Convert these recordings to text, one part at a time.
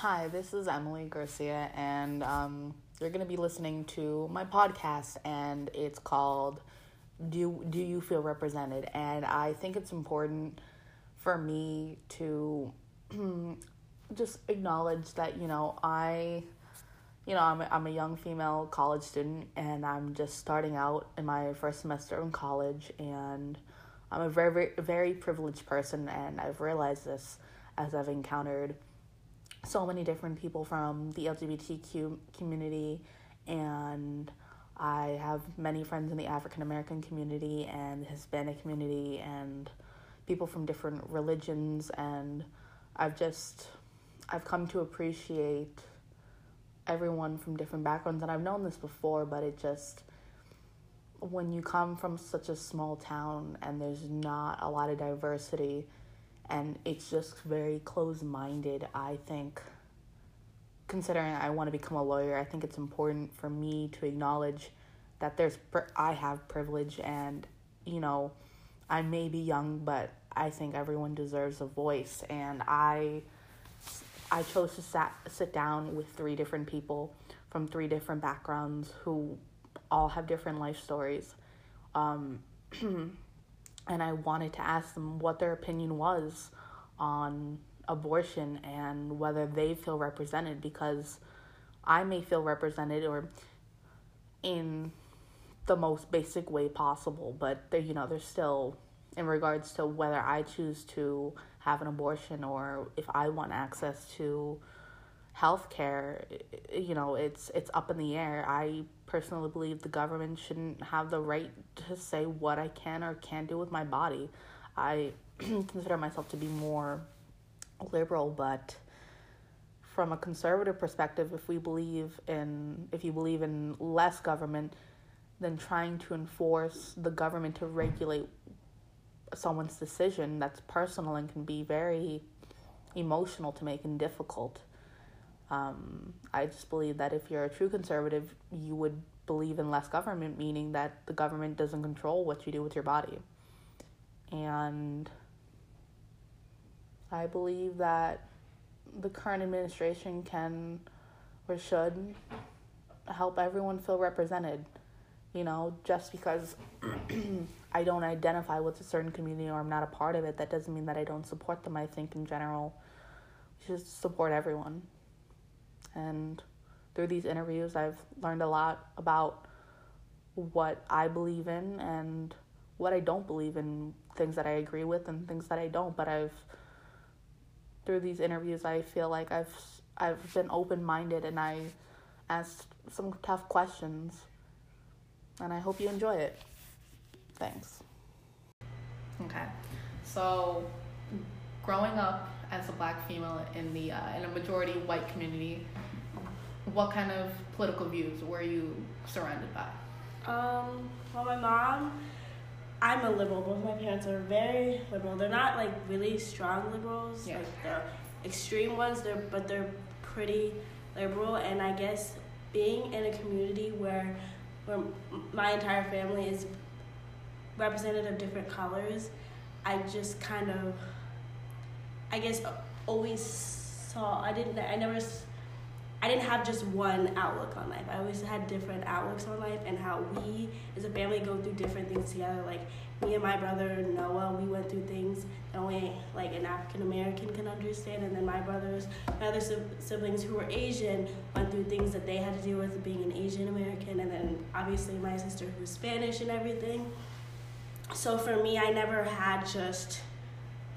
Hi, this is Emily Garcia, and um, you're going to be listening to my podcast, and it's called "Do Do You Feel Represented?" And I think it's important for me to just acknowledge that you know I, you know, I'm a, I'm a young female college student, and I'm just starting out in my first semester in college, and I'm a very very, very privileged person, and I've realized this as I've encountered so many different people from the LGBTQ community, and I have many friends in the African American community and Hispanic community, and people from different religions, and I've just I've come to appreciate everyone from different backgrounds, and I've known this before, but it just when you come from such a small town and there's not a lot of diversity and it's just very close minded. I think, considering I want to become a lawyer, I think it's important for me to acknowledge that there's I have privilege and you know I may be young, but I think everyone deserves a voice, and I I chose to sat, sit down with three different people from three different backgrounds who all have different life stories. Um, and I wanted to ask them what their opinion was on abortion and whether they feel represented because I may feel represented or in the most basic way possible, but there, you know, there's still in regards to whether I choose to have an abortion or if I want access to health care, you know, it's it's up in the air. I personally believe the government shouldn't have the right to say what I can or can't do with my body. I consider myself to be more liberal, but from a conservative perspective, if we believe in if you believe in less government, then trying to enforce the government to regulate someone's decision that's personal and can be very emotional to make and difficult. Um, I just believe that if you're a true conservative, you would believe in less government, meaning that the government doesn't control what you do with your body. And I believe that the current administration can or should help everyone feel represented. You know, just because I don't identify with a certain community or I'm not a part of it, that doesn't mean that I don't support them. I think in general, we should support everyone. And through these interviews, I've learned a lot about what I believe in and what I don't believe in, things that I agree with and things that I don't. But I've through these interviews, I feel like I've I've been open minded and I asked some tough questions, and I hope you enjoy it. Thanks. Okay, so growing up as a black female in the uh, in a majority white community, what kind of political views were you surrounded by? Um, well, my mom, I'm a liberal. Both my parents are very liberal. They're not like really strong liberals, Yeah. like the extreme ones. They're but they're pretty liberal. And I guess being in a community where where my entire family is represented of different colors, I just kind of, I guess, always saw. I didn't. I never. I didn't have just one outlook on life. I always had different outlooks on life and how we as a family go through different things together. Like me and my brother Noah, we went through things that only like an African American can understand. And then my brothers, my other siblings who were Asian, went through things that they had to deal with being an Asian American. And then obviously my sister who was Spanish and everything. So for me, I never had just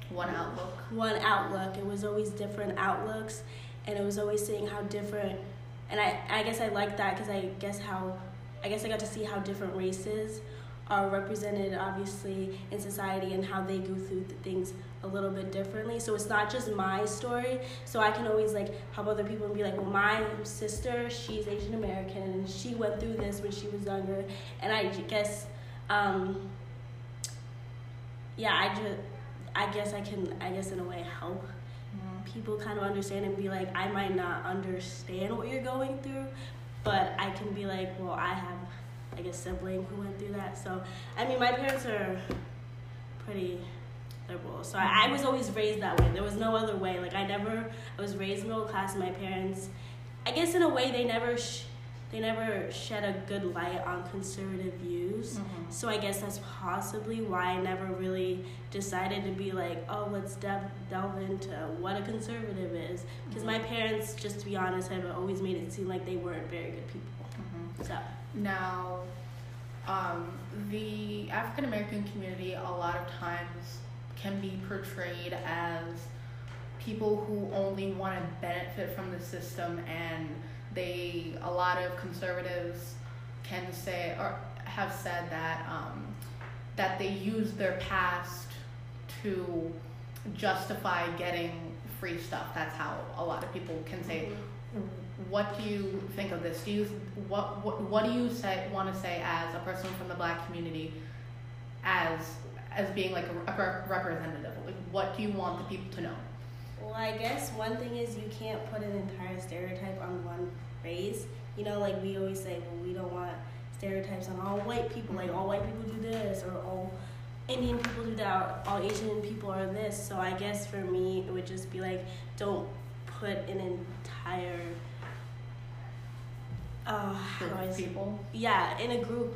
One outlook. one outlook. It was always different outlooks, and it was always seeing how different. And I, I guess I like that because I guess how, I guess I got to see how different races are represented, obviously, in society and how they go through th- things a little bit differently. So it's not just my story. So I can always like help other people and be like, well, my sister, she's Asian American, and she went through this when she was younger, and I guess. Um, yeah, I just, I guess I can, I guess in a way help mm-hmm. people kind of understand and be like, I might not understand what you're going through, but I can be like, well, I have like a sibling who went through that. So, I mean, my parents are pretty liberal. So I, I was always raised that way. There was no other way. Like I never, I was raised middle class. My parents, I guess in a way, they never. Sh- they never shed a good light on conservative views. Mhm. So I guess that's possibly why I never really decided to be like, oh, let's delve, delve into what a conservative is. Because my parents, just to be honest, have always made it seem like they weren't very good people. Mhm. So Now, um, the African American community a lot of times can be portrayed as people who only want to benefit from the system, and they a lot of conservatives can say or have said that um, that they use their past to justify getting free stuff. That's how a lot of people can say what do you think of this? Do you what what, what do you say want to say as a person from the black community as as being like a, rep- representative? Like what do you want the people to know? I guess one thing is you can't put an entire stereotype on one race. You know, like we always say, well, we don't want stereotypes on all white people. Like all white people do this, or all Indian people do that, or all Asian people are this. So I guess for me, it would just be like, don't put an entire. Uh, Group I of say- people. yeah, in a group,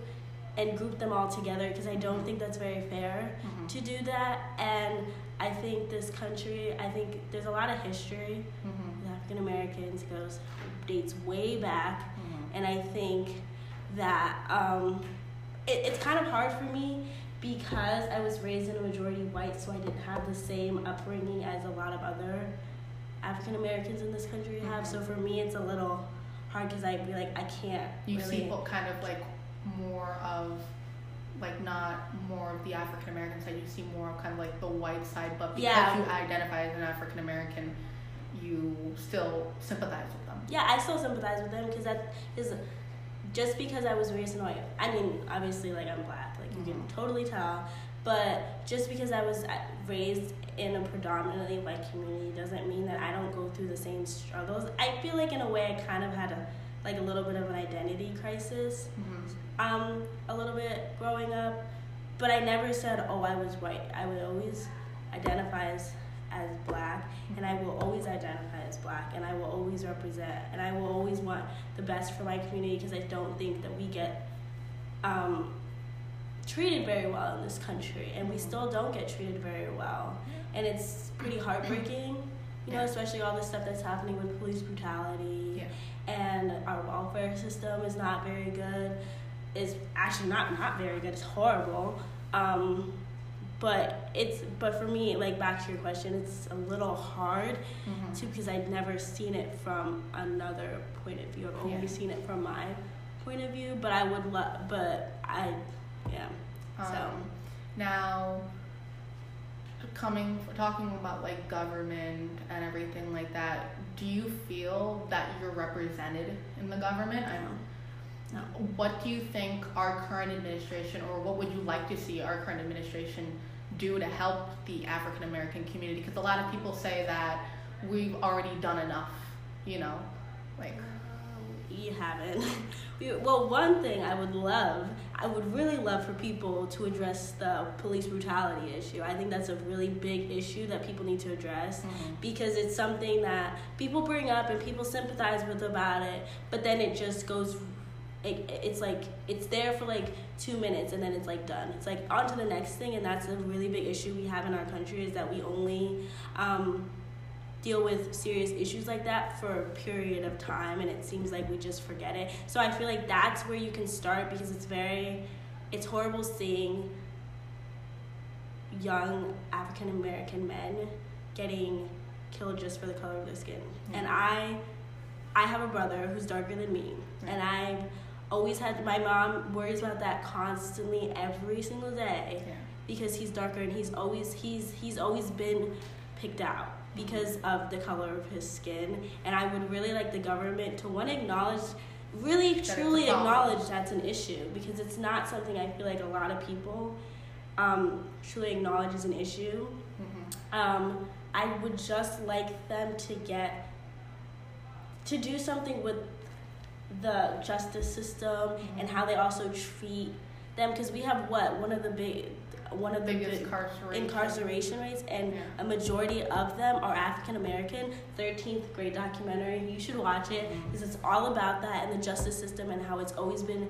and group them all together because I don't think that's very fair Mhm. to do that. And I think this country, I think there's a lot of history Mhm. African Americans goes dates way back, Mhm. and I think that um, it, it's kind of hard for me because I was raised in a majority white, so I didn't have the same upbringing as a lot of other African Americans in this country have. Mhm. So for me, it's a little hard because I'd be like, I can't. You really, see what kind of like more of like not more of the African American side. You see more of kind of like the white side, but because Yeah. you identify as an African American, you still sympathize with them. Yeah, I still sympathize with them because that is just because I was raised in white. I mean, obviously, like I'm black, like you can Mhm. totally tell. But just because I was uh, raised in a predominantly white community doesn't mean that I don't go through the same struggles. I feel like in a way I kind of had a like a little bit of an identity crisis, Mm-hmm. Um, a little bit growing up. But I never said, oh, I was white. I would always identify as as black, and I will always identify as black, and I will always represent, and I will always want the best for my community because I don't think that we get um, treated very well in this country, and we still don't get treated very well, and it's pretty heartbreaking, you know, especially all the stuff that's happening with police brutality, Yeah. and our welfare system is not very good. Is actually not not very good. It's horrible. Um, but it's but for me, like back to your question, it's a little hard Mm-hmm. too because I'd never seen it from another point of view. I've only Yeah. seen it from my point of view. But I would love. But I, yeah. So. Um, now, coming talking about like government and everything like that, do you feel that you're represented in the government? I. What do you think our current administration, or what would you like to see our current administration do to help the African American community? Because a lot of people say that we've already done enough, you know, like. You haven't. Well, one thing I would love, I would really love for people to address the police brutality issue. I think that's a really big issue that people need to address Mhm. because it's something that people bring up and people sympathize with about it, but then it just goes. It, it's like it's there for like two minutes and then it's like done. It's like on to the next thing, and that's a really big issue we have in our country is that we only um, deal with serious issues like that for a period of time and it seems like we just forget it. So i feel like that's where you can start because it's very it's horrible seeing young african american men getting killed just for the color of their skin. And i i have a brother who's darker than me and i've always had my mom worries about that constantly every single day Yeah. because he's darker and he's always he's he's always been picked out because of the color of his skin and i would really like the government to one acknowledge really a truly acknowledge that's an issue because it's not something i feel like a lot of people um, truly acknowledge as an issue Mhm. um, i would just like them to get to do something with the justice system and how they also treat them because we have what one of the big one of the biggest bi- incarceration. incarceration rates, and Yeah. a majority of them are African American. Thirteenth grade documentary. You should watch it because it's all about that and the justice system and how it's always been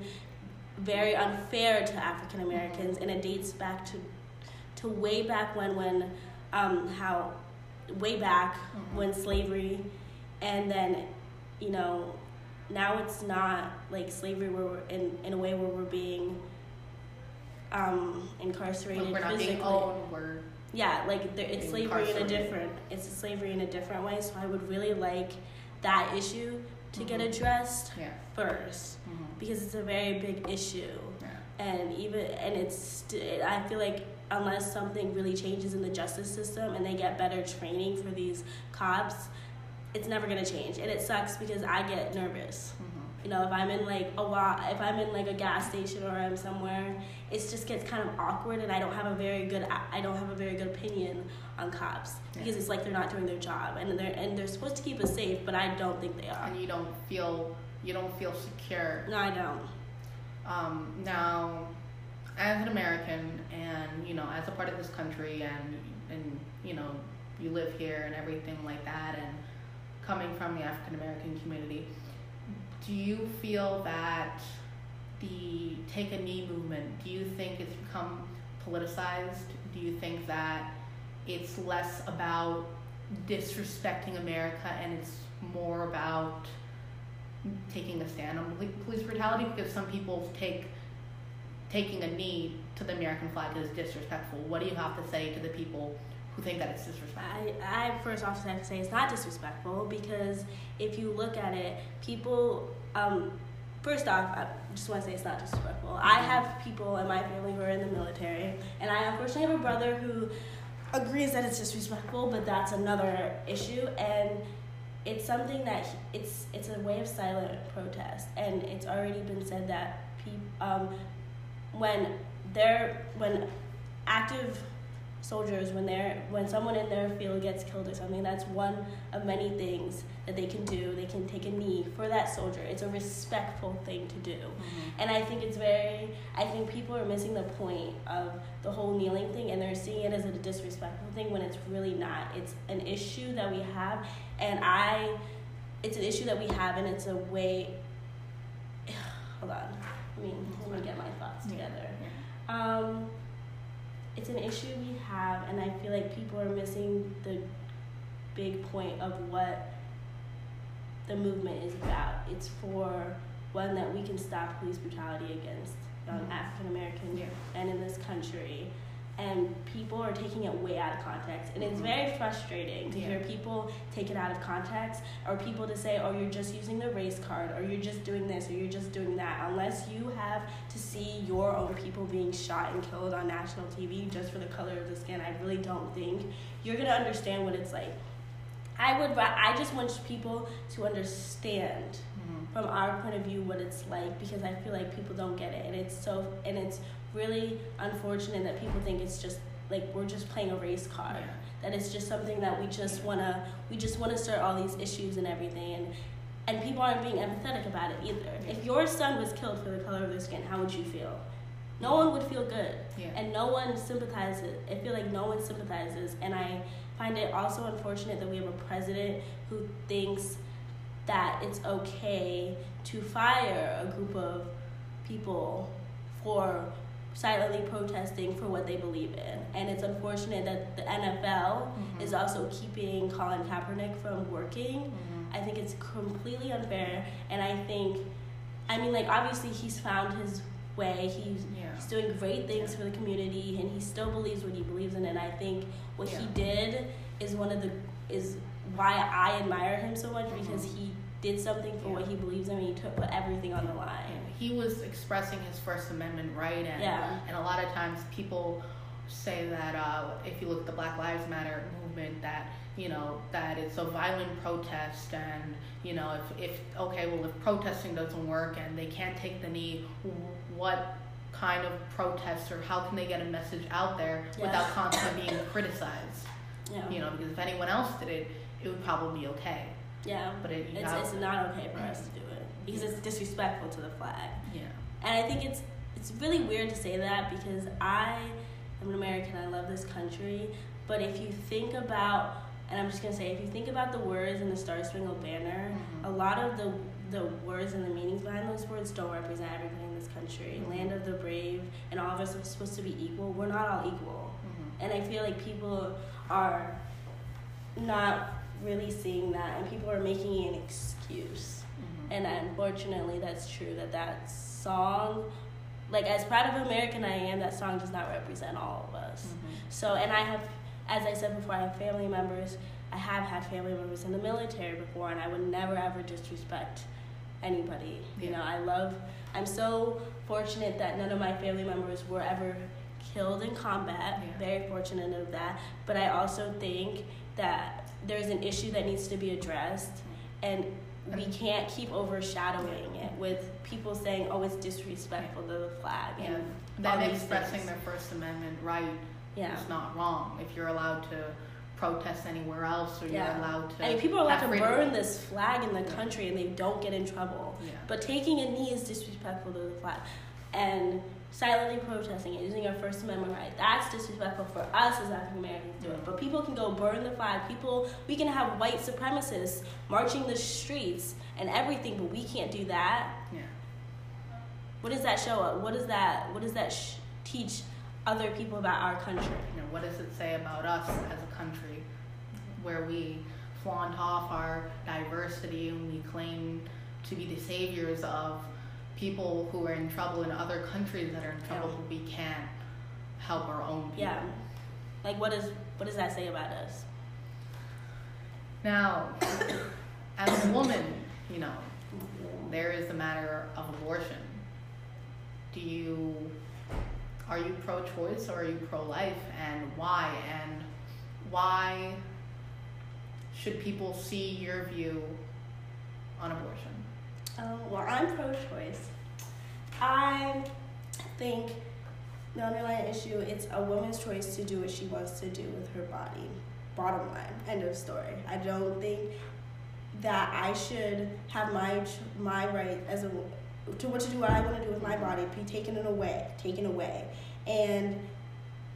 very unfair to African Americans, and it dates back to to way back when when um, how way back Mhm. when slavery, and then you know now it's not like slavery where we're in in a way where we're being um, incarcerated Like we're not physically. being owned. We're Yeah, like there, it's slavery in a different. It's slavery in a different way. So I would really like that issue to get Mhm. addressed yeah. first Mhm. because it's a very big issue, Yeah. and even and it's. I feel like unless something really changes in the justice system and they get better training for these cops, it's never gonna change. And it sucks because I get nervous. Mhm. You know, if I'm in like a wa- if I'm in like a gas station or I'm somewhere, it just gets kind of awkward, and I don't have a very good I don't have a very good opinion on cops because Yeah. it's like they're not doing their job, and they're and they're supposed to keep us safe, but I don't think they are. And you don't feel you don't feel secure. No, I don't. Um, now, as an American, and you know, as a part of this country, and and you know, you live here and everything like that, and coming from the African American community, do you feel that the take a knee movement? Do you think it's become politicized? Do you think that it's less about disrespecting America and it's more about taking a stand on police brutality because some people take taking a knee to the American flag is disrespectful. What do you have to say to the people who think that it's disrespectful? I, I first off have to say it's not disrespectful because if you look at it, people. Um, first off, I just want to say it's not disrespectful. I have people in my family who are in the military, and I unfortunately have a brother who agrees that it's disrespectful, but that's another issue, and it's something that he- it's it's a way of silent protest, and it's already been said that people um, when they're when active soldiers when they're when someone in their field gets killed or something that's one of many things that they can do. They can take a knee for that soldier. It's a respectful thing to do. And i think it's very i think people are missing the point of the whole kneeling thing and they're seeing it as a disrespectful thing when it's really not. It's an issue that we have and i it's an issue that we have and it's a way hold on. Let me let me get my thoughts Yeah. together. Um, it's an issue we have, and I feel like people are missing the big point of what the movement is about. It's for one that we can stop police brutality against young Mhm. African Americans Yeah. and in this country. And people are taking it way out of context. And it's Mhm. very frustrating to Yeah. hear people take it out of context or people to say, oh, you're just using the race card or you're just doing this or you're just doing that. Unless you have to see your own people being shot and killed on national TV just for the color of the skin, I really don't think you're going to understand what it's like. I would, I just want people to understand Mhm. from our point of view what it's like because I feel like people don't get it and it's so and it's really unfortunate that people think it's just like we're just playing a race card Yeah. that it's just something that we just wanna we just wanna start all these issues and everything and and people aren't being empathetic about it either. If your son was killed for the color of their skin, how would you feel? No one would feel good Yeah. and no one sympathizes. I feel like no one sympathizes, and I find it also unfortunate that we have a president who thinks that it's okay to fire a group of people for silently protesting for what they believe in. And it's unfortunate that the NFL Mhm. is also keeping Colin Kaepernick from working. Mhm. I think it's completely unfair, and I think, I mean, like obviously he's found his way. He's Yeah. He's doing great things for the community, and he still believes what he believes in. And I think what he did is one of the is why I admire him so much because Mhm. he did something for Yeah. what he believes in. And he took put everything on the line. He was expressing his First Amendment right, and Yeah. and a lot of times people say that uh, if you look at the Black Lives Matter movement, that you know that it's a violent protest, and you know if if okay, well if protesting doesn't work and they can't take the knee, what kind of protest or how can they get a message out there Yeah. without constantly being criticized? Yeah, You know, because if anyone else did it, it would probably be okay. yeah. But it, It's it's not okay for us to do it because it's disrespectful to the flag. yeah. And I think it's it's really weird to say that because I I'm an American. I love this country. But if you think about, and I'm just gonna say, if you think about the words in the Star Spangled Banner, Mhm. a lot of the the words and the meanings behind those words don't represent everybody in this country. Mhm. Land of the brave, and all of us are supposed to be equal. We're not all equal, Mhm. and I feel like people are not really seeing that, and people are making an excuse. And unfortunately, that's true. That that song, like as proud of American I am, that song does not represent all of us. Mhm. So, and I have, as I said before, I have family members. I have had family members in the military before, and I would never ever disrespect anybody. You know, I love. I'm so fortunate that none of my family members were ever killed in combat. Yeah. Very fortunate of that. But I also think that there's an issue that needs to be addressed, and we can't keep overshadowing it with people saying, "Oh, it's disrespectful to the flag." Yeah. And all expressing things. their First Amendment right yeah. is not wrong. If you're allowed to protest anywhere else, or Yeah. you're allowed to. I mean, people are allowed to freedom. burn this flag in the country and they don't get in trouble. Yeah. But taking a knee is disrespectful to the flag. And silently protesting and using our First Amendment right, that's disrespectful for us as African Americans to do it. But people can go burn the flag. People, we can have white supremacists marching the streets and everything, but we can't do that. Yeah. What does that show us? What does that, what does that sh- teach other people about our country? You know, what does it say about us as a country where we flaunt off our diversity and we claim to be the saviors of people who are in trouble in other countries that are in trouble, Yeah. we can't help our own people. Yeah. Like, what, is, what does that say about us? Now, as a woman, you know, there is the matter of abortion. Do you are you pro-choice or are you pro-life, and why? And why should people see your view on abortion? Um, well, I'm pro-choice. I think the underlying issue it's a woman's choice to do what she wants to do with her body. Bottom line, end of story. I don't think that I should have my my right as a to what to do what I want to do with my body be taken away, taken away, and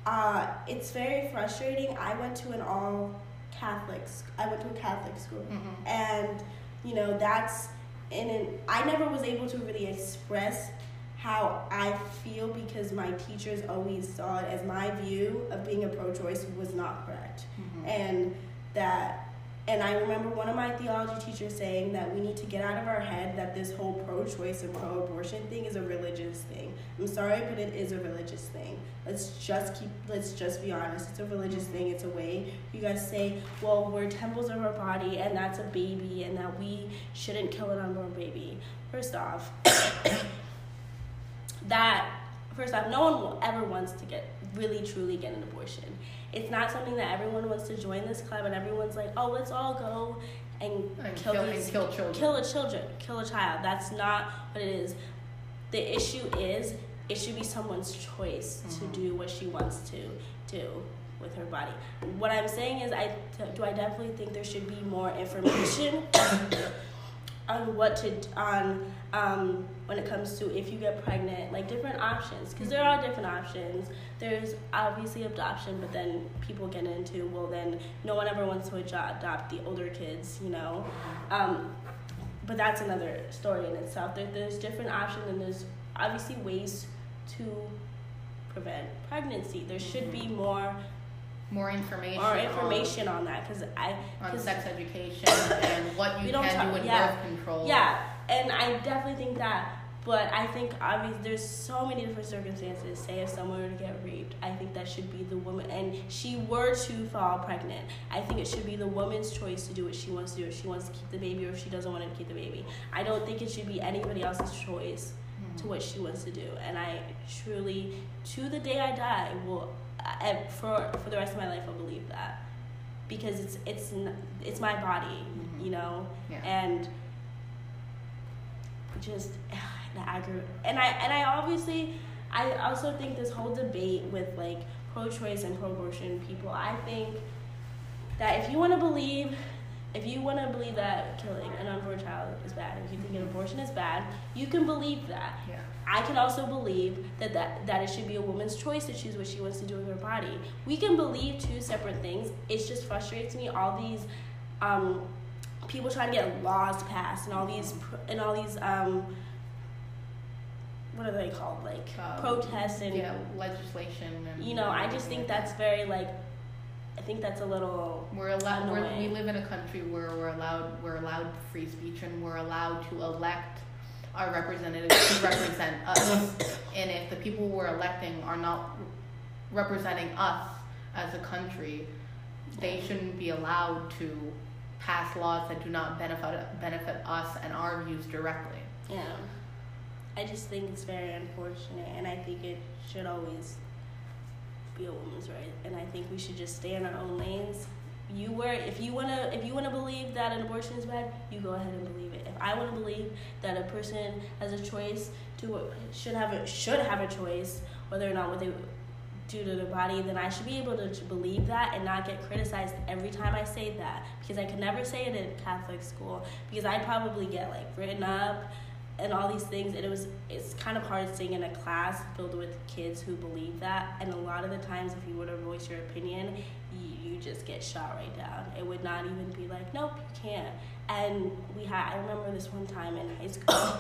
uh, it's very frustrating. I went to an all Catholic. I went to a Catholic school Mm-hmm. and you know that's and an, i never was able to really express how i feel because my teachers always saw it as my view of being a pro-choice was not correct. Mm-hmm. and that and i remember one of my theology teachers saying that we need to get out of our head that this whole pro-choice and pro-abortion thing is a religious thing. I'm sorry but it is a religious thing. Let's just keep let's just be honest. It's a religious thing. It's a way you guys say well we're temples of our body and that's a baby and that we shouldn't kill an unborn baby. First off that first off no one will ever wants to get really truly get an abortion it's not something that everyone wants to join this club and everyone's like oh let's all go and, And kill, kill- and kill children. kill a children kill a child that's not what it is the issue is it should be someone's choice Mhm. to do what she wants to do with her body what i'm saying is i do i definitely think there should be more information on what to on um, when it comes to if you get pregnant like different options because there are different options there's obviously adoption but then people get into well then no one ever wants to adopt the older kids you know um, but that's another story in itself there, there's different options and there's obviously ways to prevent pregnancy there should be more More information. more on- information on that because i on, 'cause- sex education and what you can talk- do with yeah. birth control. Yeah, and I definitely think that. But I think obviously there's so many different circumstances. Say if someone were to get raped, I think that should be the woman, and she were to fall pregnant. I think it should be the woman's choice to do what she wants to do. If she wants to keep the baby or if she doesn't want to keep the baby, I don't think it should be anybody else's choice to what she wants to do. And I truly, to the day I die, will for for the rest of my life, I'll believe that because it's it's it's my body, Mhm. you know Yeah. and just the aggr and I and I obviously I also think this whole debate with like pro-choice and pro-abortion people I think that if you want to believe if you want to believe that killing an unborn child is bad, if you think an abortion is bad, you can believe that. Yeah. I can also believe that, that that it should be a woman's choice to choose what she wants to do with her body. We can believe two separate things. It just frustrates me all these um, people trying to get laws passed and all these and all these um, what are they called like Um, protests and yeah, legislation and you know I just think that's very like I think that's a little We're allowed. We're, we live in a country where we're allowed. We're allowed free speech, and we're allowed to elect our representatives to represent us. And if the people we're electing are not representing us as a country, they shouldn't be allowed to pass laws that do not benefit benefit us and our views directly. Yeah. I just think it's very unfortunate, and I think it should always be a woman's right. And I think we should just stay in our own lanes. You were, if you wanna, if you wanna believe that an abortion is bad, you go ahead and believe it. If I wanna believe that a person has a choice to should have a should have a choice whether or not what they do to their body, then I should be able to, believe that and not get criticized every time I say that. Because I could never say it in Catholic school. Because I'd probably get like written up and all these things. And it was it's kind of hard sitting in a class filled with kids who believe that. And a lot of the times if you were to voice your opinion you, you just get shot right down. It would not even be like nope you can't. And we had i remember this one time in high school.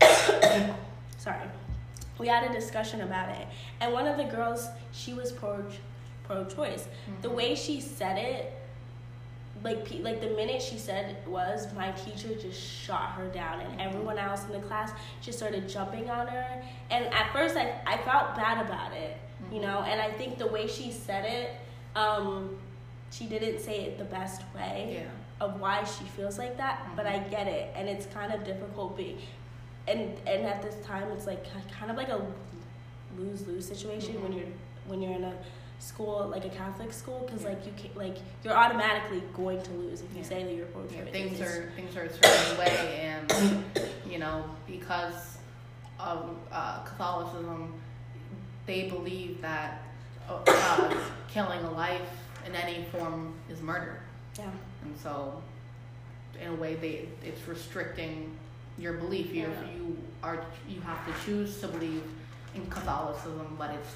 Sorry we had a discussion about it. And one of the girls she was pro pro choice the mm-hmm. way she said it like pe- like the minute she said it was my teacher just shot her down and mm-hmm. everyone else in the class just started jumping on her. And at first i, I felt bad about it you mm-hmm. know? And i think the way she said it um, she didn't say it the best way Yeah. of why she feels like that but i get it. And it's kind of difficult being and and at this time it's like kind of like a lose lose situation when you're when you're in a school like a Catholic school because like you can like you're automatically going to lose if you Yeah. say that you're pro-choice. Yeah, things are things are a certain way, and you know because of uh, Catholicism, they believe that uh, uh, killing a life in any form is murder, yeah and so in a way, they it's restricting your belief. You Yeah. you are you have to choose to believe in Catholicism, but it's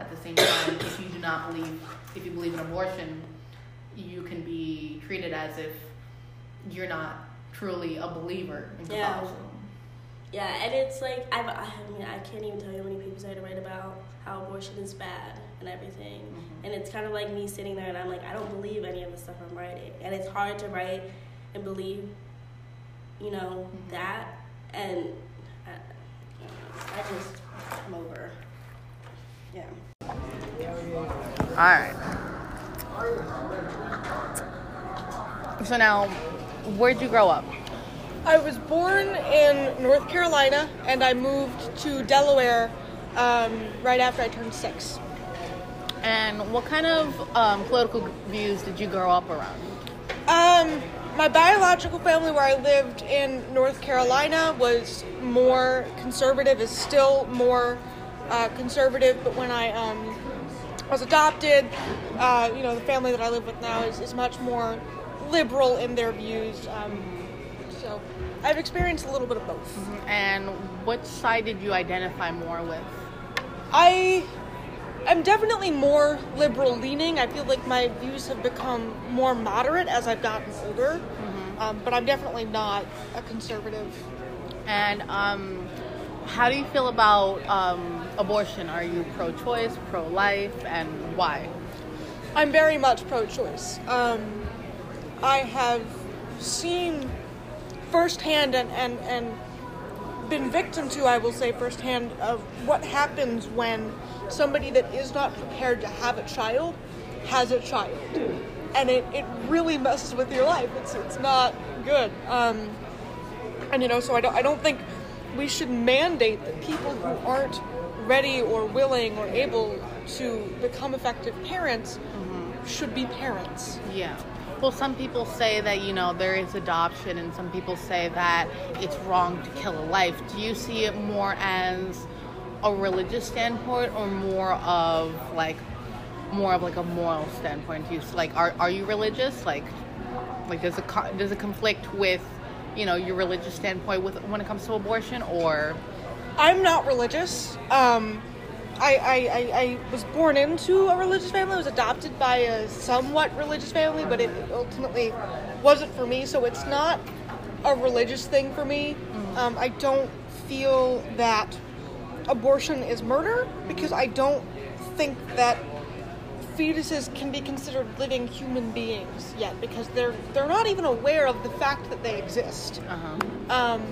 at the same time, if you do not believe, if you believe in abortion, you can be treated as if you're not truly a believer in Catholicism. yeah yeah and it's like I've, I mean I can't even tell you how many papers I had to write about how abortion is bad and everything Mhm. and it's kind of like me sitting there and I'm like I don't believe any of the stuff I'm writing and it's hard to write and believe you know Mhm. that and I, I just I'm over yeah All right. So now, where'd you grow up? I was born in North Carolina and I moved to Delaware um, right after I turned six. And what kind of um, political views did you grow up around? Um, my biological family, where I lived in North Carolina, was more conservative, is still more uh, conservative, but when I um, was adopted, uh, you know, the family that I live with now is, is much more liberal in their views. Um, so I've experienced a little bit of both. And what side did you identify more with? I am definitely more liberal leaning. I feel like my views have become more moderate as I've gotten older. Um, but I'm definitely not a conservative. And um, how do you feel about um, abortion? Are you pro-choice, pro-life, and why? I'm very much pro choice. Um, I have seen firsthand and, and, and been victim to, I will say firsthand, of what happens when somebody that is not prepared to have a child has a child. And it, it really messes with your life. It's, it's not good. Um, and you know, so I don't, I don't think we should mandate that people who aren't ready or willing or able to become effective parents should be parents. Yeah. Well, some people say that, you know, there is adoption, and some people say that it's wrong to kill a life. Do you see it more as a religious standpoint or more of like, more of like a moral standpoint? Do you like, are, are you religious? Like, Like, does it does it conflict with, you know, your religious standpoint with when it comes to abortion, or I'm not religious. Um, I, I, I, I was born into a religious family. I was adopted by a somewhat religious family, but it ultimately wasn't for me. So it's not a religious thing for me. Um, I don't feel that abortion is murder because I don't think that fetuses can be considered living human beings yet because they're they're not even aware of the fact that they exist. uh-huh. Um,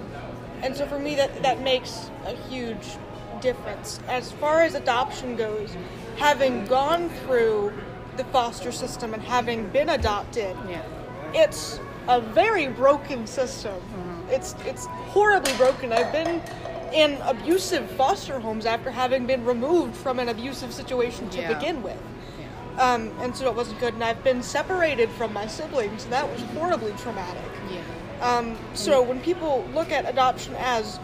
and so for me, that that makes a huge difference. As far as adoption goes, having gone through the foster system and having been adopted, yeah, it's a very broken system. It's it's horribly broken. I've been in abusive foster homes after having been removed from an abusive situation to Yeah. begin with. yeah, Um, and so it wasn't good. And I've been separated from my siblings, and that was horribly traumatic. yeah, Um, so when people look at adoption as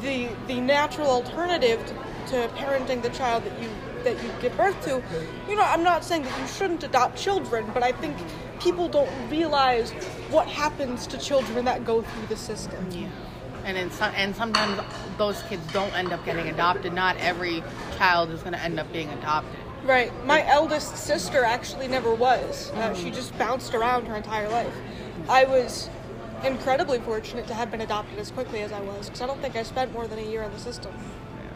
the the natural alternative to, to parenting the child that you that you give birth to, you know, I'm not saying that you shouldn't adopt children, but I think people don't realize what happens to children that go through the system. yeah. And some, and sometimes those kids don't end up getting adopted. Not every child is going to end up being adopted. Right. My eldest sister actually never was. Uh, she just bounced around her entire life. I was incredibly fortunate to have been adopted as quickly as I was because I don't think I spent more than a year in the system.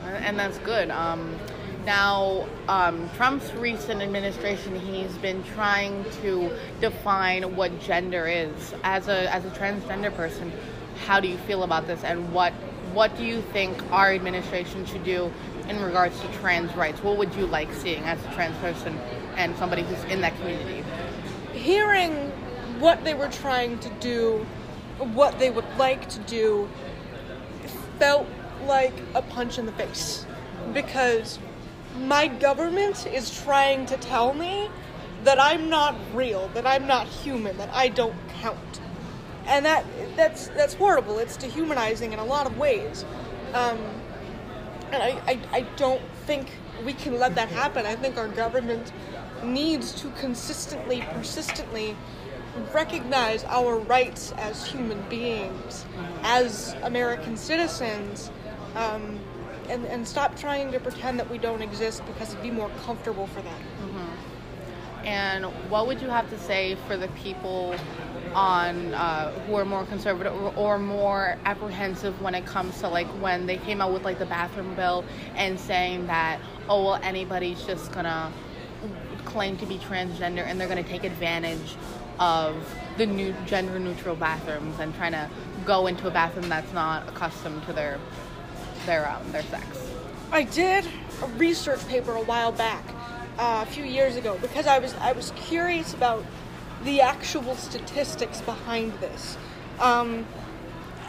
and that's good. Um, now, um, Trump's recent administration, he's been trying to define what gender is. As a as a transgender person, how do you feel about this, and what what do you think our administration should do in regards to trans rights? What would you like seeing as a trans person and somebody who's in that community? hearing what they were trying to do, what they would like to do, felt like a punch in the face. Because my government is trying to tell me that I'm not real, that I'm not human, that I don't count. And that that's that's horrible. It's dehumanizing in a lot of ways. Um, and I, I, I don't think we can let that happen. I think our government needs to consistently, persistently recognize our rights as human beings, as American citizens, um, and, and stop trying to pretend that we don't exist because it'd be more comfortable for them. And what would you have to say for the people on uh, who are more conservative or, or more apprehensive when it comes to like when they came out with like the bathroom bill and saying that oh well anybody's just gonna claim to be transgender and they're gonna take advantage of the new gender neutral bathrooms and trying to go into a bathroom that's not accustomed to their their um, their sex. I did a research paper a while back, uh, a few years ago, because I was I was curious about the actual statistics behind this, um,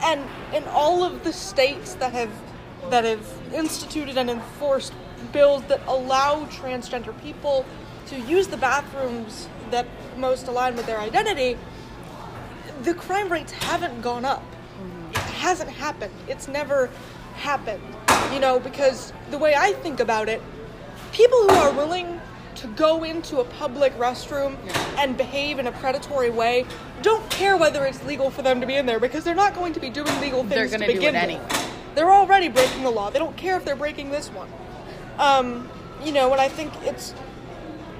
and in all of the states that have that have instituted and enforced bills that allow transgender people to use the bathrooms that most align with their identity, the crime rates haven't gone up. It hasn't happened. It's never happened. You know, because the way I think about it, people who are willing to go into a public restroom and behave in a predatory way don't care whether it's legal for them to be in there because they're not going to be doing legal things They're to begin it with. anyway. They're already breaking the law. They don't care if they're breaking this one. Um, you know, and I think it's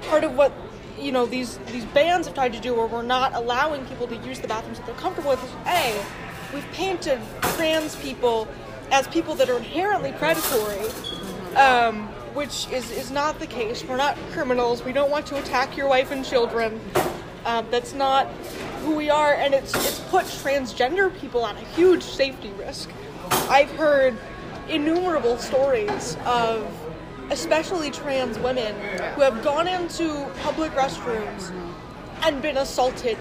part of what you know these these bans have tried to do, where we're not allowing people to use the bathrooms that they're comfortable with. Is a, we've painted trans people as people that are inherently predatory, um, which is is not the case. We're not criminals. We don't want to attack your wife and children. Um, that's not who we are, and it's it's put transgender people at a huge safety risk. I've heard innumerable stories of especially trans women who have gone into public restrooms and been assaulted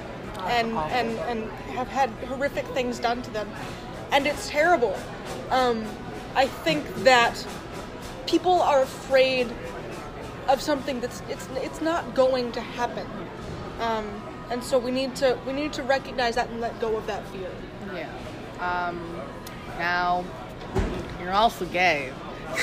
and and, and have had horrific things done to them and it's terrible um, i think that people are afraid of something that's it's it's not going to happen um, and so we need to we need to recognize that and let go of that fear Yeah. Um, now, you're also gay.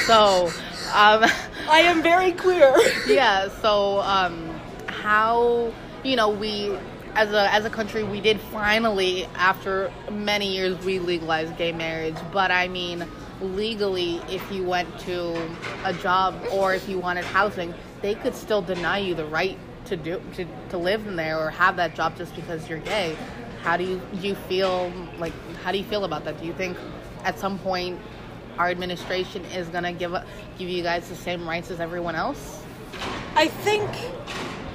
So, um, i am very queer yeah, so um, how, you know, we, as a as a country, we did finally, after many years, we legalized gay marriage. But I mean, legally, if you went to a job or if you wanted housing, they could still deny you the right to do to, to live in there or have that job just because you're gay. How do you do you feel like? How do you feel about that? Do you think at some point our administration is gonna give a, give you guys the same rights as everyone else? I think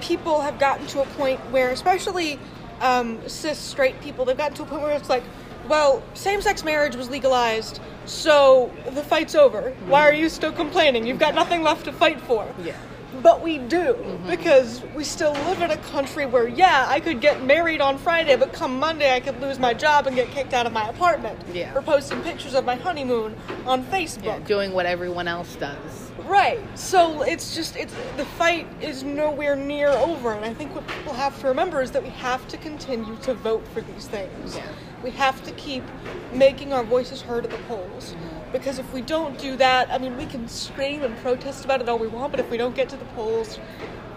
people have gotten to a point where, especially um, cis straight people, they've gotten to a point where it's like, well, same sex marriage was legalized, so the fight's over. Why are you still complaining? You've got nothing left to fight for. Yeah. But we do, mm-hmm. because we still live in a country where, yeah, I could get married on Friday, but come Monday I could lose my job and get kicked out of my apartment. Yeah. For posting pictures of my honeymoon on Facebook. Yeah, doing what everyone else does. Right. So it's just it's the fight is nowhere near over, and I think what people have to remember is that we have to continue to vote for these things. Yeah. We have to keep making our voices heard at the polls. Mm-hmm. Because if we don't do that, I mean, we can scream and protest about it all we want, but if we don't get to the polls,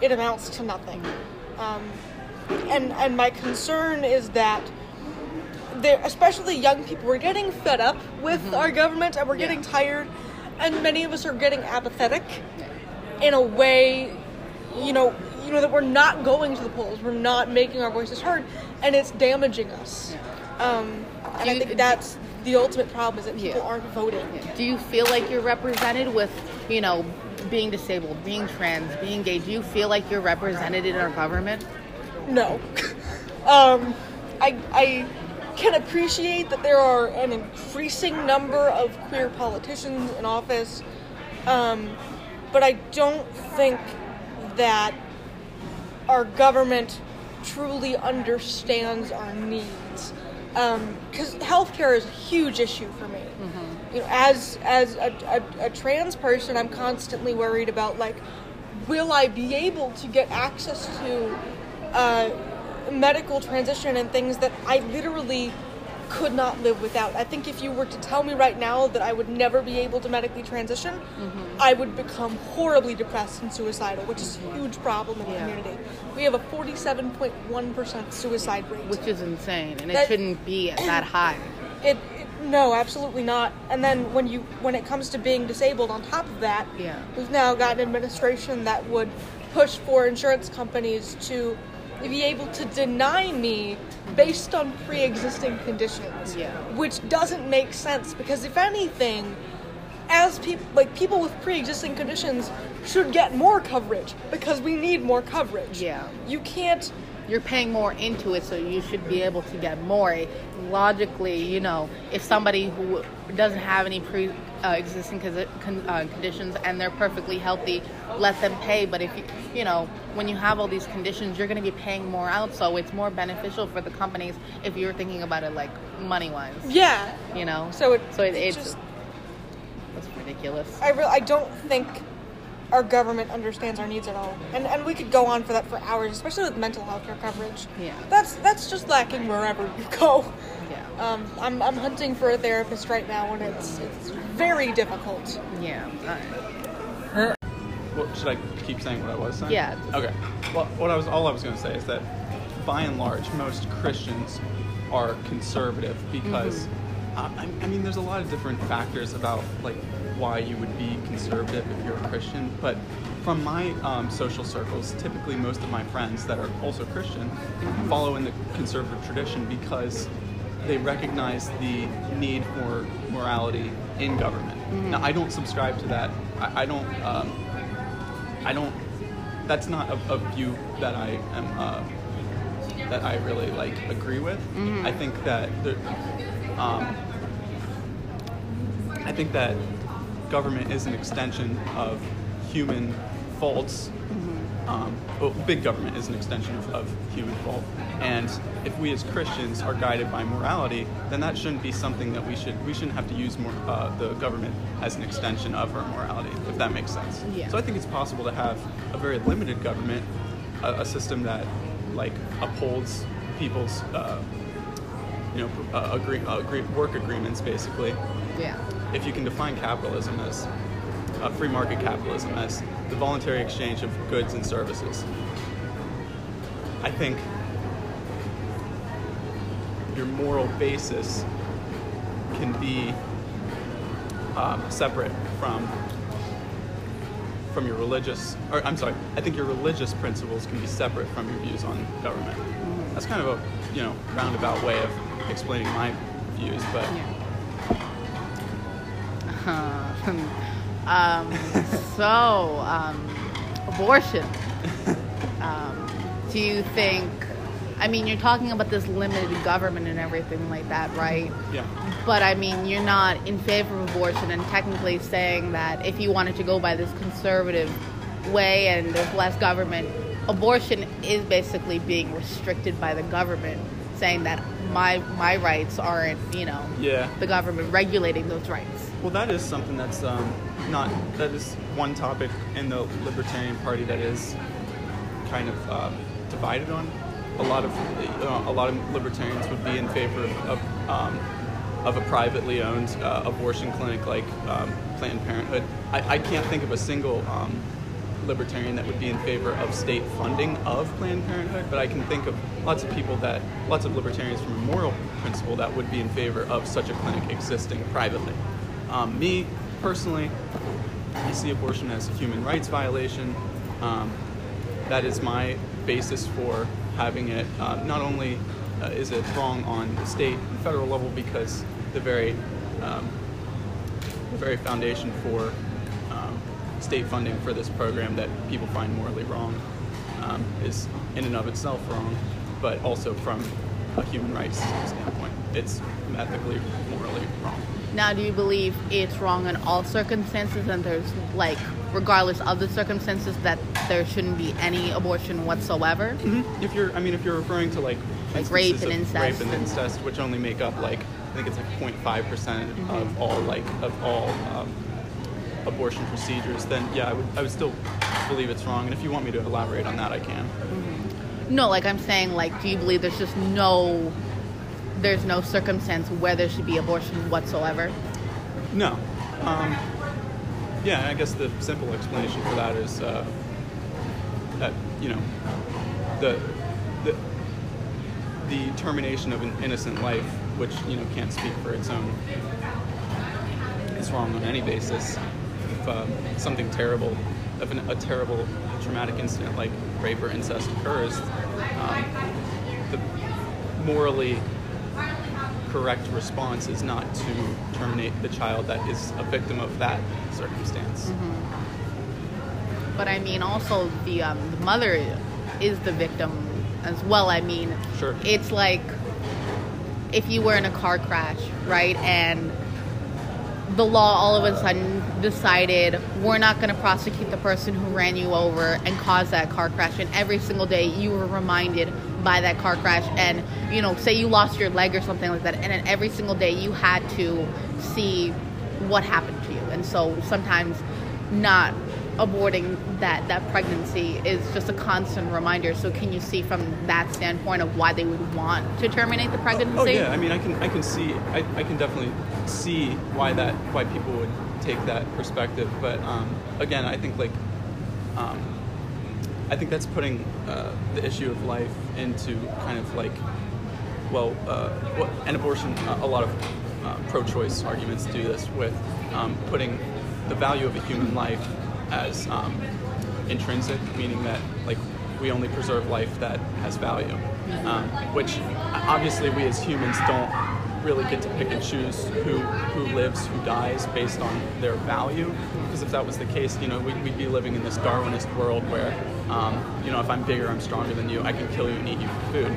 it amounts to nothing. Um, and and my concern is that there, especially young people, we're getting fed up with our government, and we're Yeah. getting tired, and many of us are getting apathetic in a way, you know, you know that we're not going to the polls, we're not making our voices heard, and it's damaging us. Um, and Do I think that's the ultimate problem is that people Yeah. aren't voting. Do you feel like you're represented with, you know, being disabled, being trans, being gay? Do you feel like you're represented in our government? No. um, I, I can appreciate that there are an increasing number of queer politicians in office, um, but I don't think that our government truly understands our needs. Because healthcare is a huge issue for me. You know, as as a, a, a trans person, I'm constantly worried about like, will I be able to get access to uh, medical transition and things that I literally could not live without. I think if you were to tell me right now that I would never be able to medically transition, mm-hmm. I would become horribly depressed and suicidal, which is a huge problem in the Yeah. community. We have a 47.1% suicide rate. Which is insane, and it shouldn't be that high. It, it no, absolutely not. And then when you when it comes to being disabled, on top of that, Yeah. we've now got an administration that would push for insurance companies to be able to deny me based on pre-existing conditions. Yeah. Which doesn't make sense because if anything, as people like people with pre-existing conditions should get more coverage because we need more coverage. Yeah. You can't You're paying more into it, so you should be able to get more. Logically, you know, if somebody who doesn't have any pre uh, existing con- con- uh, conditions and they're perfectly healthy, let them pay. But if you, you know, when you have all these conditions, you're going to be paying more out, so it's more beneficial for the companies if you're thinking about it like money wise. Yeah. You know, So it, so it, it's it's just it's ridiculous. I really I don't think our government understands our needs at all. And and we could go on for that for hours, especially with mental health care coverage. Yeah. That's that's just lacking wherever you go. yeah, Um, I'm, I'm hunting for a therapist right now and it's it's very difficult. yeah. Uh, Well, should I keep saying what I was saying? Yeah. Okay. Well, what I was all I was going to say is that, by and large, most Christians are conservative because, uh, I, I mean, there's a lot of different factors about like why you would be conservative if you're a Christian. But from my um, social circles, typically most of my friends that are also Christian follow in the conservative tradition because they recognize the need for morality in government. Now, I don't subscribe to that. I, I don't. Um, I don't. That's not a, a view that I am. Uh, that I really like agree with. I think that the, um, I think that government is an extension of human faults. Um, well, big government is an extension of, of human fault, and if we as Christians are guided by morality, then that shouldn't be something that we should we shouldn't have to use more uh, the government as an extension of our morality, if that makes sense. Yeah. So I think it's possible to have a very limited government, a, a system that like upholds people's uh, you know uh, agree, uh, agree, work agreements basically yeah. If you can define capitalism as uh, free market capitalism as the voluntary exchange of goods and services, I think your moral basis can be um, separate from from your religious or I'm sorry I think your religious principles can be separate from your views on government. That's kind of a you know roundabout way of explaining my views but um, so, um, abortion. Um, do you think? I mean, you're talking about this limited government and everything like that, right? yeah But I mean, you're not in favor of abortion, and technically saying that if you wanted to go by this conservative way and there's less government, abortion is basically being restricted by the government, saying that my my rights aren't, you know, yeah the government regulating those rights. Well, that is something that's um, not. That is one topic in the Libertarian Party that is kind of um, divided on. A lot of uh, a lot of libertarians would be in favor of of, um, of a privately owned uh, abortion clinic like um, Planned Parenthood. I, I can't think of a single um, libertarian that would be in favor of state funding of Planned Parenthood, but I can think of lots of people that, lots of libertarians from a moral principle that would be in favor of such a clinic existing privately. Um, me, personally, I see abortion as a human rights violation. Um, that is my basis for having it. Uh, not only uh, is it wrong on the state and federal level because the very um, the very foundation for um, state funding for this program that people find morally wrong um, is in and of itself wrong, but also from a human rights standpoint, it's ethically, morally wrong. Now, do you believe it's wrong in all circumstances and there's, like, regardless of the circumstances, that there shouldn't be any abortion whatsoever? If you're, I mean, if you're referring to like Like rape and incest rape and incest, which only make up like I think it's like 0.5 percent Mm-hmm. of all like of all um, abortion procedures, then yeah, I would I would still believe it's wrong. And if you want me to elaborate on that, I can. No, like, I'm saying, like, do you believe there's just no. There's no circumstance where there should be abortion whatsoever? No. Um, yeah, I guess the simple explanation for that is uh, that you know the the the termination of an innocent life, which you know can't speak for its own, is wrong on any basis. If um, something terrible, if an, a terrible traumatic incident like rape or incest occurs, um, the morally correct response is not to terminate the child that is a victim of that circumstance. But I mean, also, the, um, the mother is the victim as well. I mean, Sure. it's like if you were in a car crash, right? And the law all of a sudden decided we're not going to prosecute the person who ran you over and caused that car crash. And every single day you were reminded by that car crash. And, you know, say you lost your leg or something like that. And then every single day you had to see what happened to you. And so sometimes not aborting that that pregnancy is just a constant reminder so can you see from that standpoint of why they would want to terminate the pregnancy Oh yeah, I mean, I can I can see I, I can definitely see why that why people would take that perspective. But um, again, I think like um, I think that's putting uh, the issue of life into kind of like well, uh, what, an abortion. Uh, a lot of uh, pro-choice arguments do this with um, putting the value of a human life as um, intrinsic, meaning that like we only preserve life that has value, um, which obviously we as humans don't really get to pick and choose who who lives, who dies based on their value. Because if that was the case, you know, we'd, we'd be living in this Darwinist world where, um, you know, if I'm bigger, I'm stronger than you, I can kill you and eat you for food.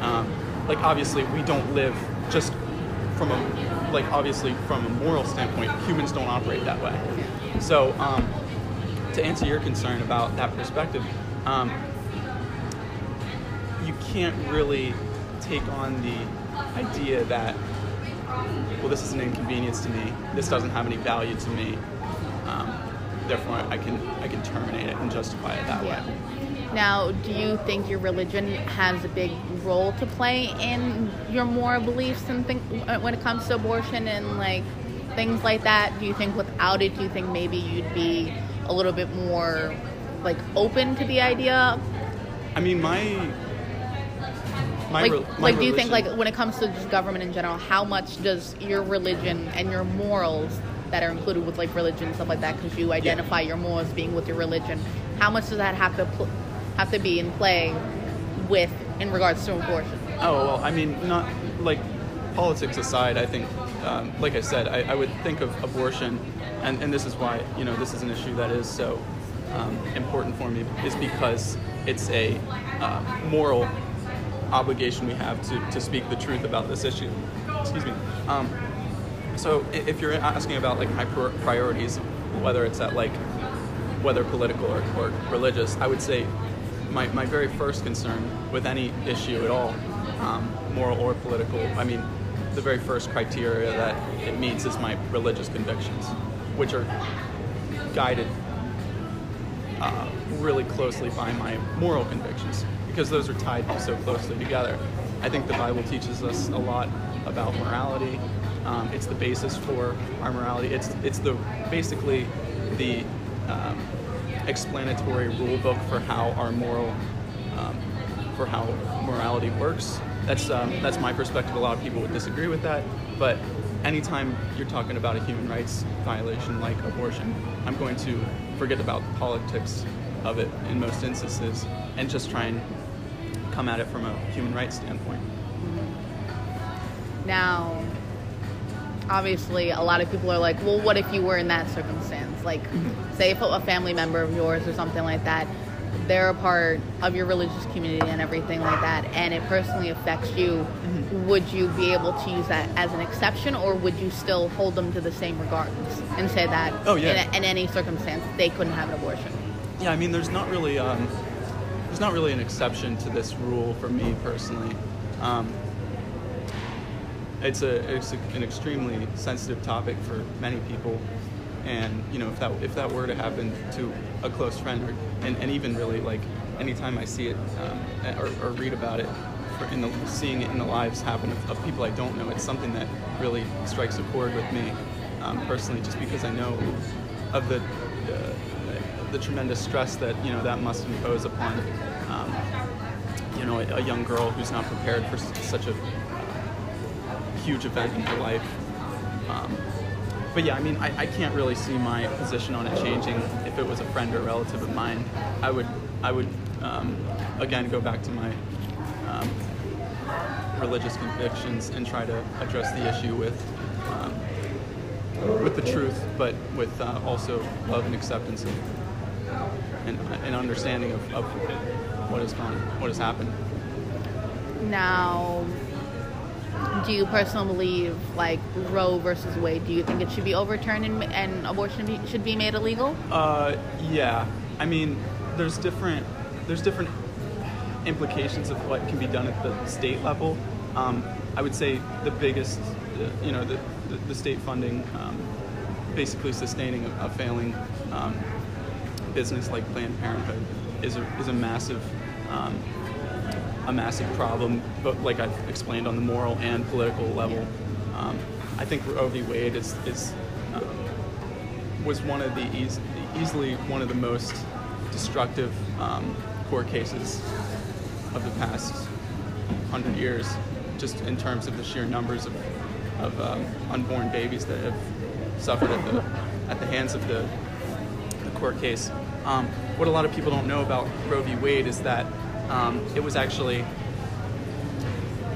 Um, like obviously, we don't live just from a like obviously from a moral standpoint, humans don't operate that way. So um, to answer your concern about that perspective, um, you can't really take on the idea that well, this is an inconvenience to me. This doesn't have any value to me. Um, therefore, I can I can terminate it and justify it that Yeah. way. Now, do you think your religion has a big role to play in your moral beliefs and think when it comes to abortion and like things like that? Do you think without it, do you think maybe you'd be a little bit more like open to the idea? I mean, my my like, re- my like do you think like when it comes to just government in general, how much does your religion and your morals that are included with like religion stuff like that, because you identify your morals being with your religion, how much does that have to pl- have to be in play with in regards to abortion? Oh well, I mean, not like politics aside. I think, um, like I said, I, I would think of abortion, and, and this is why you know this is an issue that is so um, important for me, is because it's a uh, moral obligation we have to, to speak the truth about this issue. Excuse me. Um, so if you're asking about like high priorities, whether it's at like whether political or, or religious, I would say my, my very first concern with any issue at all, um, moral or political, I mean, the very first criteria that it meets is my religious convictions, which are guided uh, really closely by my moral convictions, because those are tied so closely together. I think the Bible teaches us a lot about morality. Um, it's the basis for our morality. It's it's the basically the um, explanatory rule book for how our moral um, for how morality works. That's um, that's my perspective. A lot of people would disagree with that, but anytime you're talking about a human rights violation like abortion, I'm going to forget about the politics of it in most instances and just try and come at it from a human rights standpoint. Mm-hmm. Now, obviously, a lot of people are like, well, what if you were in that circumstance? Like, mm-hmm. say if a family member of yours or something like that, they're a part of your religious community and everything like that, and it personally affects you, mm-hmm. would you be able to use that as an exception, or would you still hold them to the same regards and say that Oh, yeah. in, in any circumstance they couldn't have an abortion? Yeah, I mean, there's not really um, there's not really an exception to this rule for me personally. Um, it's a it's a, an extremely sensitive topic for many people, and you know if that if that were to happen to a close friend, or, and, and even really like anytime I see it um, or, or read about it, in the, seeing it in the lives happen of, of people I don't know, it's something that really strikes a chord with me um, personally, just because I know of the the tremendous stress that you know that must impose upon um, you know a, a young girl who's not prepared for such a huge event in her life. Um, but yeah, I mean, I, I can't really see my position on it changing if it was a friend or relative of mine. I would, I would, um, again, go back to my um, religious convictions and try to address the issue with, um, with the truth, but with uh, also love and acceptance of, and an understanding of, of what has gone, what has happened. Now, do you personally believe like Roe versus Wade? Do you think it should be overturned and, and abortion be, should be made illegal? Uh, yeah. I mean, there's different there's different implications of what can be done at the state level. Um, I would say the biggest, you know, the, the, the state funding, um, basically sustaining a, a failing um, business like Planned Parenthood is a, is a massive um, a massive problem, but like I've explained on the moral and political level. Um, I think Roe v. Wade is, is um, was one of the eas- easily one of the most destructive um, court cases of the past hundred years, just in terms of the sheer numbers of, of um, unborn babies that have suffered at the at the hands of the, the court case. Um, what a lot of people don't know about Roe v. Wade is that um, it was actually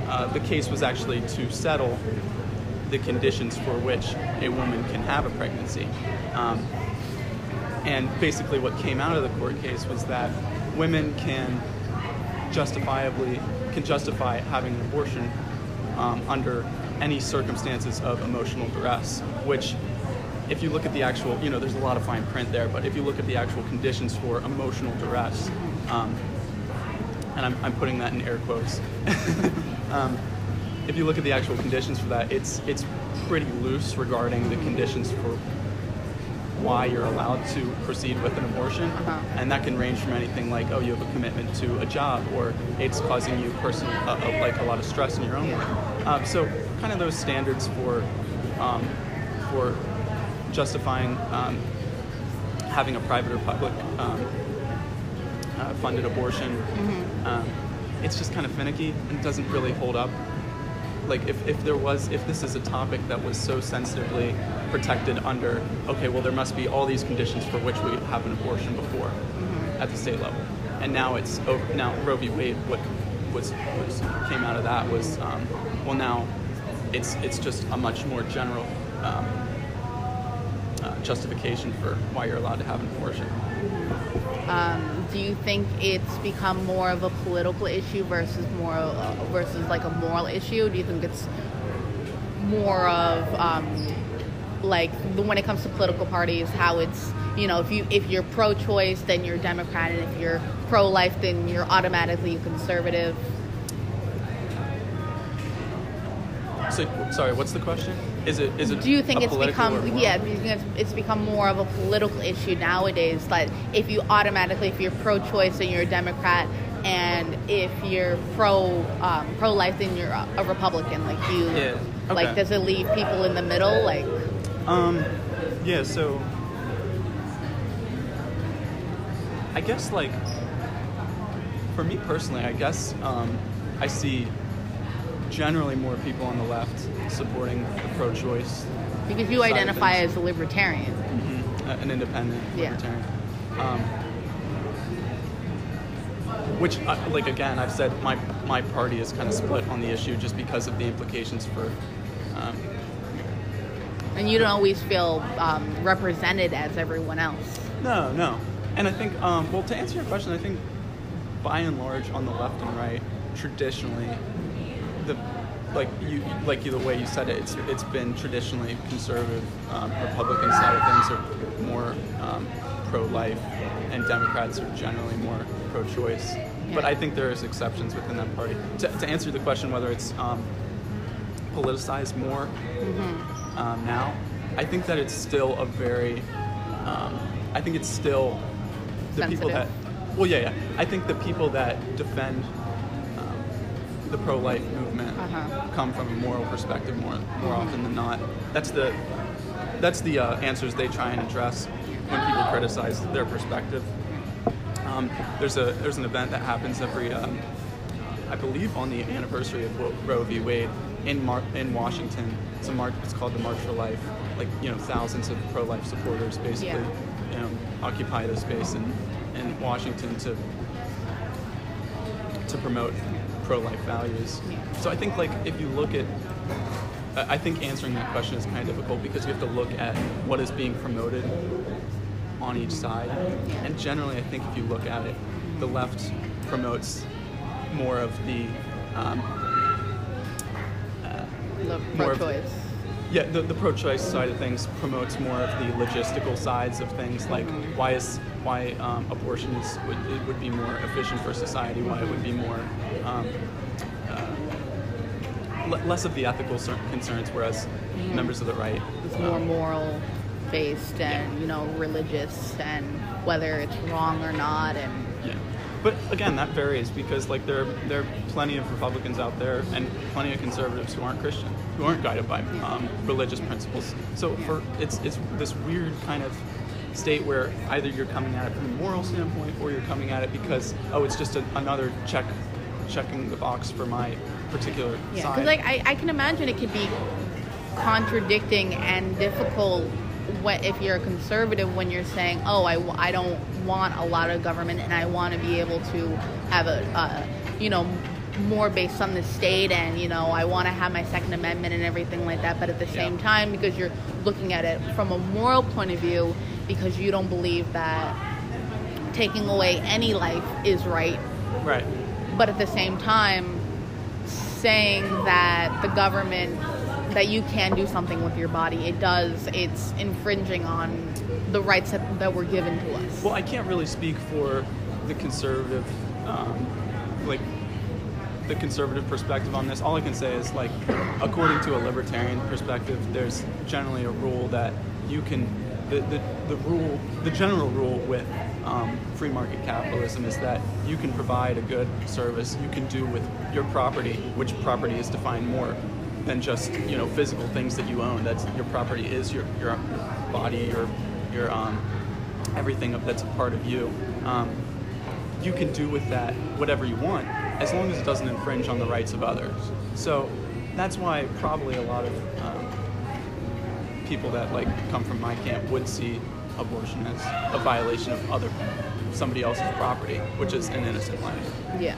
uh, the case was actually to settle the conditions for which a woman can have a pregnancy. Um, and basically, what came out of the court case was that women can justifiably can justify having an abortion um, under any circumstances of emotional duress, which if you look at the actual, you know, there's a lot of fine print there, but if you look at the actual conditions for emotional duress, um, and I'm, I'm putting that in air quotes, um, if you look at the actual conditions for that, it's it's pretty loose regarding the conditions for why you're allowed to proceed with an abortion, Uh-huh. and that can range from anything like oh you have a commitment to a job, or it's causing you personal uh, uh, like a lot of stress in your own work. Um, so kind of those standards for um, for justifying um, having a private or public um, uh, funded abortion. Um, it's just kind of finicky and doesn't really hold up. Like if, if there was if this is a topic that was so sensitively protected under okay, well there must be all these conditions for which we have an abortion before at the state level, and now it's now Roe v. Wade what was, was came out of that was um, well now it's it's just a much more general um, justification for why you're allowed to have an abortion. Um, do you think it's become more of a political issue versus more uh, versus like a moral issue? Do you think it's more of um, like when it comes to political parties, how it's you know if you if you're pro-choice, then you're Democrat, and if you're pro-life, then you're automatically conservative. So sorry, what's the question? Is it is it? Do you think a it's become yeah? Do you think it's, it's become more of a political issue nowadays? Like if you automatically, if you're pro-choice, and you're a Democrat, and if you're pro um, pro-life, then you're a, Republican. Like you, Yeah, like okay. does it leave people in the middle? Like Um, yeah. So I guess like for me personally, I guess um, I see generally more people on the left supporting the pro-choice, because you identify as a libertarian. uh, an independent Yeah. libertarian. Um, which, uh, like again, I've said my my party is kind of split on the issue just because of the implications for. Um, And you don't always feel um, represented as everyone else. No, no. And I think, um, well, to answer your question, I think by and large on the left and right, traditionally, like you like you, the way you said it, it's it's been traditionally conservative. Um, Republican side of things are more um, pro-life, and Democrats are generally more pro-choice. But I think there is exceptions within that party. To, to answer the question whether it's um, politicized more um, now, I think that it's still a very, um, I think it's still the people that, Sensitive. well, yeah, yeah. I think the people that defend the pro-life movement Uh-huh. come from a moral perspective more more often than not. That's the that's the uh, answers they try and address when people criticize their perspective. Um, there's a there's an event that happens every um, I believe on the anniversary of Roe v. Wade in Mar- in Washington. It's a march. It's called the March for Life. Like you know, thousands of pro-life supporters basically, Yeah. you know, occupy the space in in Washington to to promote pro-life values. Yeah. So I think like if you look at I think answering that question is kind of difficult because you have to look at what is being promoted on each side. And generally, I think if you look at it, the left promotes more of the um, The More of- pro-choice. yeah, the, the pro-choice side of things promotes more of the logistical sides of things, like why is why um, abortion is would, would be more efficient for society, why it would be more um, uh, le- less of the ethical cer- concerns, whereas members of the right It's um, more moral based and you know religious and whether it's wrong or not and Yeah, but again, that varies because like there there are plenty of Republicans out there and plenty of conservatives who aren't Christian, who aren't guided by um, religious principles. So for it's it's this weird kind of state where either you're coming at it from a moral standpoint or you're coming at it because oh it's just a, another check checking the box for my particular yeah side. because like I, I can imagine it could be contradicting and difficult when, if you're a conservative when you're saying oh I, I don't want a lot of government and I want to be able to have a uh, you know more based on the state and you know I want to have my second amendment and everything like that but at the same Yeah. time because you're looking at it from a moral point of view because you don't believe that taking away any life is right right. But at the same time saying that the government that you can do something with your body it does it's infringing on the rights that, that were given to us Well, I can't really speak for the conservative, um, like the conservative perspective on this. All I can say is, like, according to a libertarian perspective, there's generally a rule that you can, the, the, the rule, the general rule with um, free market capitalism is that you can provide a good service, you can do with your property, which property is defined more than just you know physical things that you own. That's your property is your your body, your your um, everything that's a part of you. Um, you can do with that whatever you want, as long as it doesn't infringe on the rights of others. So that's why probably a lot of um, people that like come from my camp would see abortion is a violation of other somebody else's property, which is an innocent life. Yeah.